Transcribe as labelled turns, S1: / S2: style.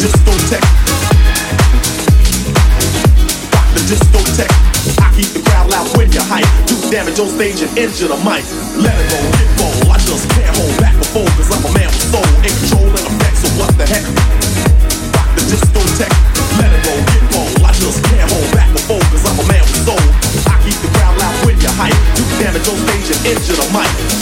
S1: discotheque. Rock the. I keep the crowd loud when you hype. Do damage on stage and injure the mic. Let it go, get roll. I just can't hold back I'm a man with soul. And so what the heck? Rock the. Let it go, get roll. I just can't hold back I'm a man with soul. I keep the crowd loud when you hype. Do damage on stage and injure the mic.